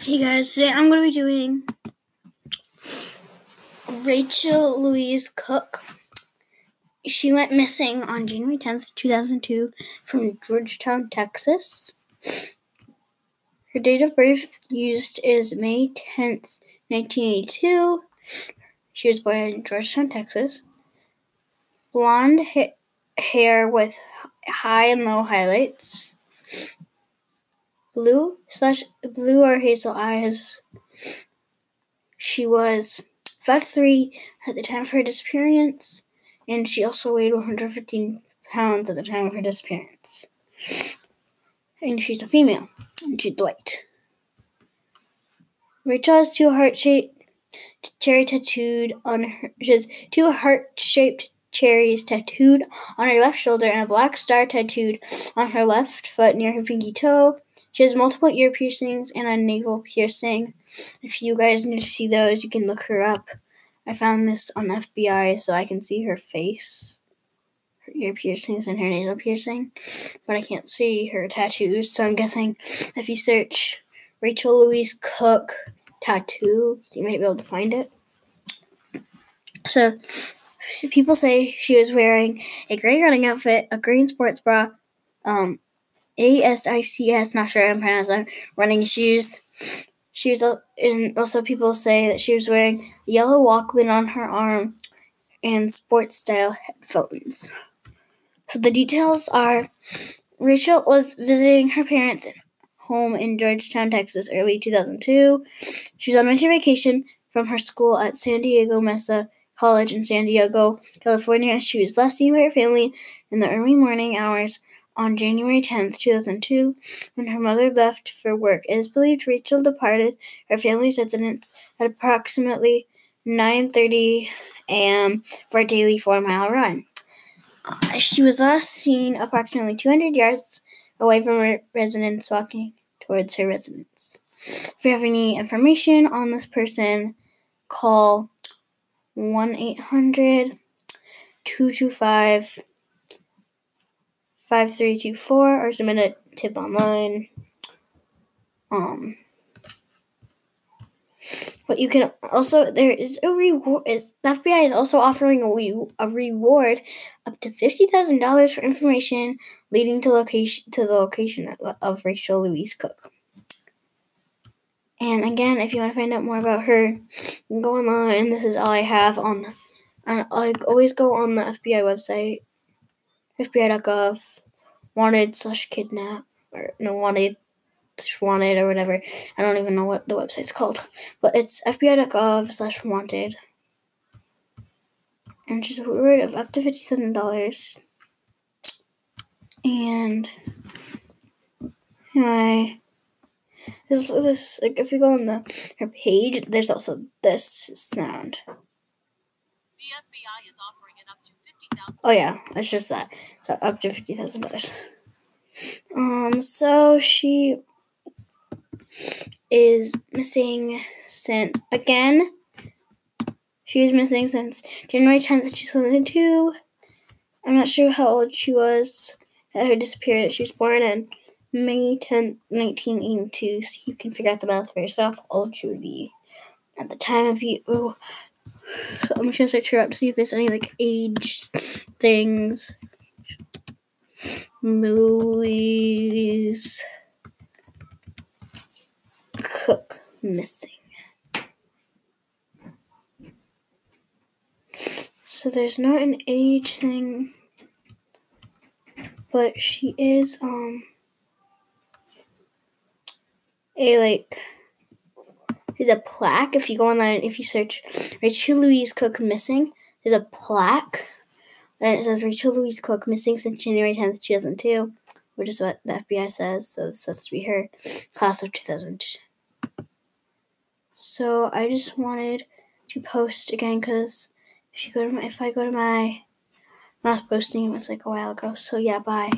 Hey guys, today I'm going to be doing Rachel Louise Cooke. She went missing on January 10th, 2002, from Georgetown, Texas. Her date of birth used is May 10th, 1982. She was born in Georgetown, Texas. Blonde ha- hair with high and low highlights blue slash blue or hazel eyes. She was 5'3 at the time of her disappearance, and she also weighed 115 pounds at the time of her disappearance. And she's a female, and she's white. Rachel has two heart shaped cherry tattooed on her. She has two heart shaped cherries tattooed on her left shoulder and a black star tattooed on her left foot near her pinky toe. She has multiple ear piercings and a navel piercing. If you guys need to see those, you can look her up. I found this on FBI so I can see her face, her ear piercings, and her nasal piercing, but I can't see her tattoos. So I'm guessing if you search Rachel Louise Cooke tattoo, you might be able to find it. So people say she was wearing a gray running outfit, a green sports bra, um, a S I C S. Not sure how I'm pronouncing running shoes. She was, and also people say that she was wearing a yellow Walkman on her arm and sports style headphones. So the details are Rachel was visiting her parents' home in Georgetown, Texas, early 2002. She was on winter vacation from her school at San Diego Mesa College in San Diego, California. She was last seen by her family in the early morning hours on January 10, 2002, when her mother left for work. It is believed Rachel departed her family's residence at approximately 9:30 a.m. for a daily 4-mile run. She was last seen approximately 200 yards away from her residence walking towards her residence. If you have any information on this person, call 1 800 225 5324 or submit a tip online. Um, but you can also there is a reward. Is the FBI is also offering a, re, a reward up to fifty thousand dollars for information leading to location to the location of, of Rachel Louise Cooke. And again, if you want to find out more about her, go online. This is all I have on. And I always go on the FBI website, FBI.gov, wanted slash kidnap, or no, wanted wanted or whatever. I don't even know what the website's called, but it's FBI.gov slash wanted. And just a reward of up to $50,000. And anyway, this, this, like, if you go on the her page, there's also this sound. The FBI Oh yeah, it's just that. So up to fifty thousand dollars. Um. So she is missing since again. She is missing since January tenth, two thousand two. I'm not sure how old she was at her disappearance. She was born in May 10th, 1982, so you can figure out the math for yourself how old she would be at the time of you. I'm just gonna search her up to see if there's any like age things. Louise Cooke missing. So there's not an age thing, but she is um a like there's a plaque. If you go online, if you search Rachel Louise Cooke missing, there's a plaque. And it says Rachel Louise Cooke missing since January 10th, 2002, which is what the FBI says. So this has to be her class of 2002. So I just wanted to post again because if you go to my, if I go to my last posting, it was like a while ago. So yeah, bye.